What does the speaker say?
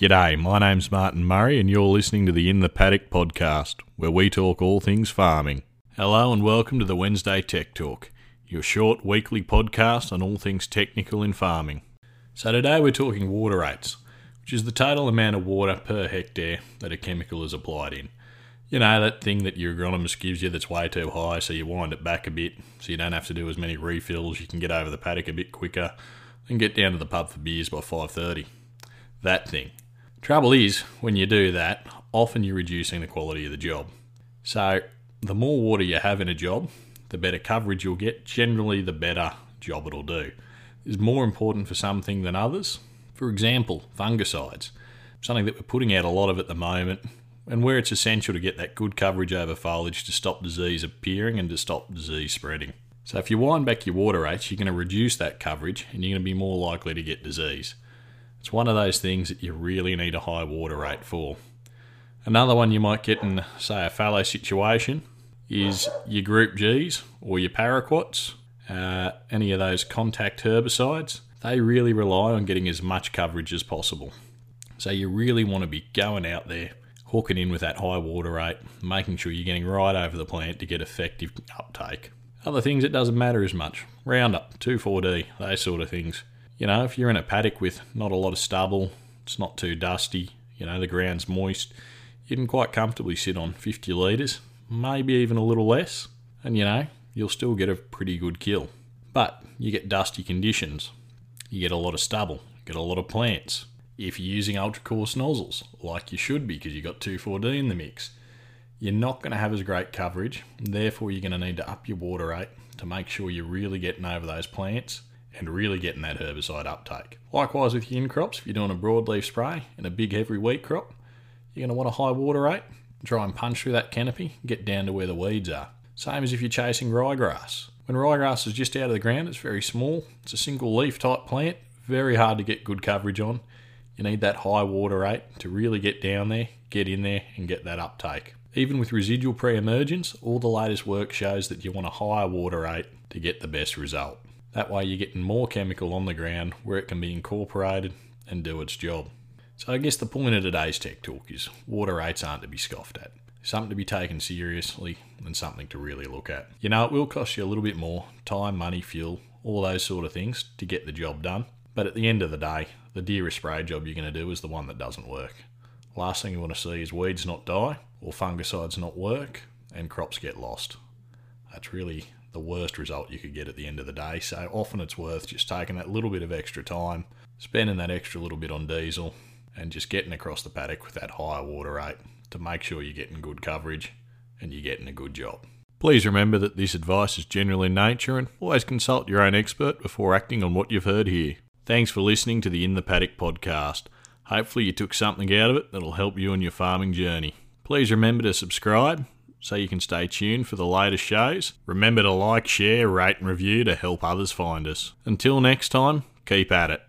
G'day, my name's Martin Murray, and you're listening to the In the Paddock podcast, where we talk all things farming. Hello, and welcome to the Wednesday Tech Talk, your short weekly podcast on all things technical in farming. So, today we're talking water rates, which is the total amount of water per hectare that a chemical is applied in. You know, that thing that your agronomist gives you that's way too high, so you wind it back a bit so you don't have to do as many refills, you can get over the paddock a bit quicker, and get down to the pub for beers by 5.30. That thing. Trouble is, when you do that, often you're reducing the quality of the job. So, the more water you have in a job, the better coverage you'll get. Generally, the better job it'll do. Is more important for something than others. For example, fungicides, something that we're putting out a lot of at the moment, and where it's essential to get that good coverage over foliage to stop disease appearing and to stop disease spreading. So, if you wind back your water rates, you're going to reduce that coverage and you're going to be more likely to get disease. It's one of those things that you really need a high water rate for. Another one you might get in, say, a fallow situation is your Group Gs or your paraquats, uh, any of those contact herbicides. They really rely on getting as much coverage as possible. So you really want to be going out there, hooking in with that high water rate, making sure you're getting right over the plant to get effective uptake. Other things it doesn't matter as much. Roundup, 2,4-D, those sort of things. You know, if you're in a paddock with not a lot of stubble, it's not too dusty, you know, the ground's moist, you can quite comfortably sit on 50 litres, maybe even a little less, and you know, you'll still get a pretty good kill. But you get dusty conditions, you get a lot of stubble, get a lot of plants. If you're using ultra coarse nozzles, like you should be because you've got 2,4-D in the mix, you're not going to have as great coverage, therefore, you're going to need to up your water rate to make sure you're really getting over those plants and really getting that herbicide uptake. Likewise with your in crops, if you're doing a broadleaf spray in a big heavy wheat crop, you're going to want a high water rate. Try and punch through that canopy, get down to where the weeds are. Same as if you're chasing ryegrass. When ryegrass is just out of the ground, it's very small. It's a single leaf type plant, very hard to get good coverage on. You need that high water rate to really get down there, get in there, and get that uptake. Even with residual pre emergence, all the latest work shows that you want a higher water rate to get the best result. That way, you're getting more chemical on the ground where it can be incorporated and do its job. So, I guess the point of today's tech talk is water rates aren't to be scoffed at. Something to be taken seriously and something to really look at. You know, it will cost you a little bit more time, money, fuel, all those sort of things to get the job done. But at the end of the day, the dearest spray job you're going to do is the one that doesn't work. Last thing you want to see is weeds not die, or fungicides not work, and crops get lost. That's really the worst result you could get at the end of the day. So often it's worth just taking that little bit of extra time, spending that extra little bit on diesel, and just getting across the paddock with that higher water rate to make sure you're getting good coverage and you're getting a good job. Please remember that this advice is general in nature and always consult your own expert before acting on what you've heard here. Thanks for listening to the In the Paddock podcast. Hopefully, you took something out of it that'll help you on your farming journey. Please remember to subscribe so you can stay tuned for the latest shows. Remember to like, share, rate, and review to help others find us. Until next time, keep at it.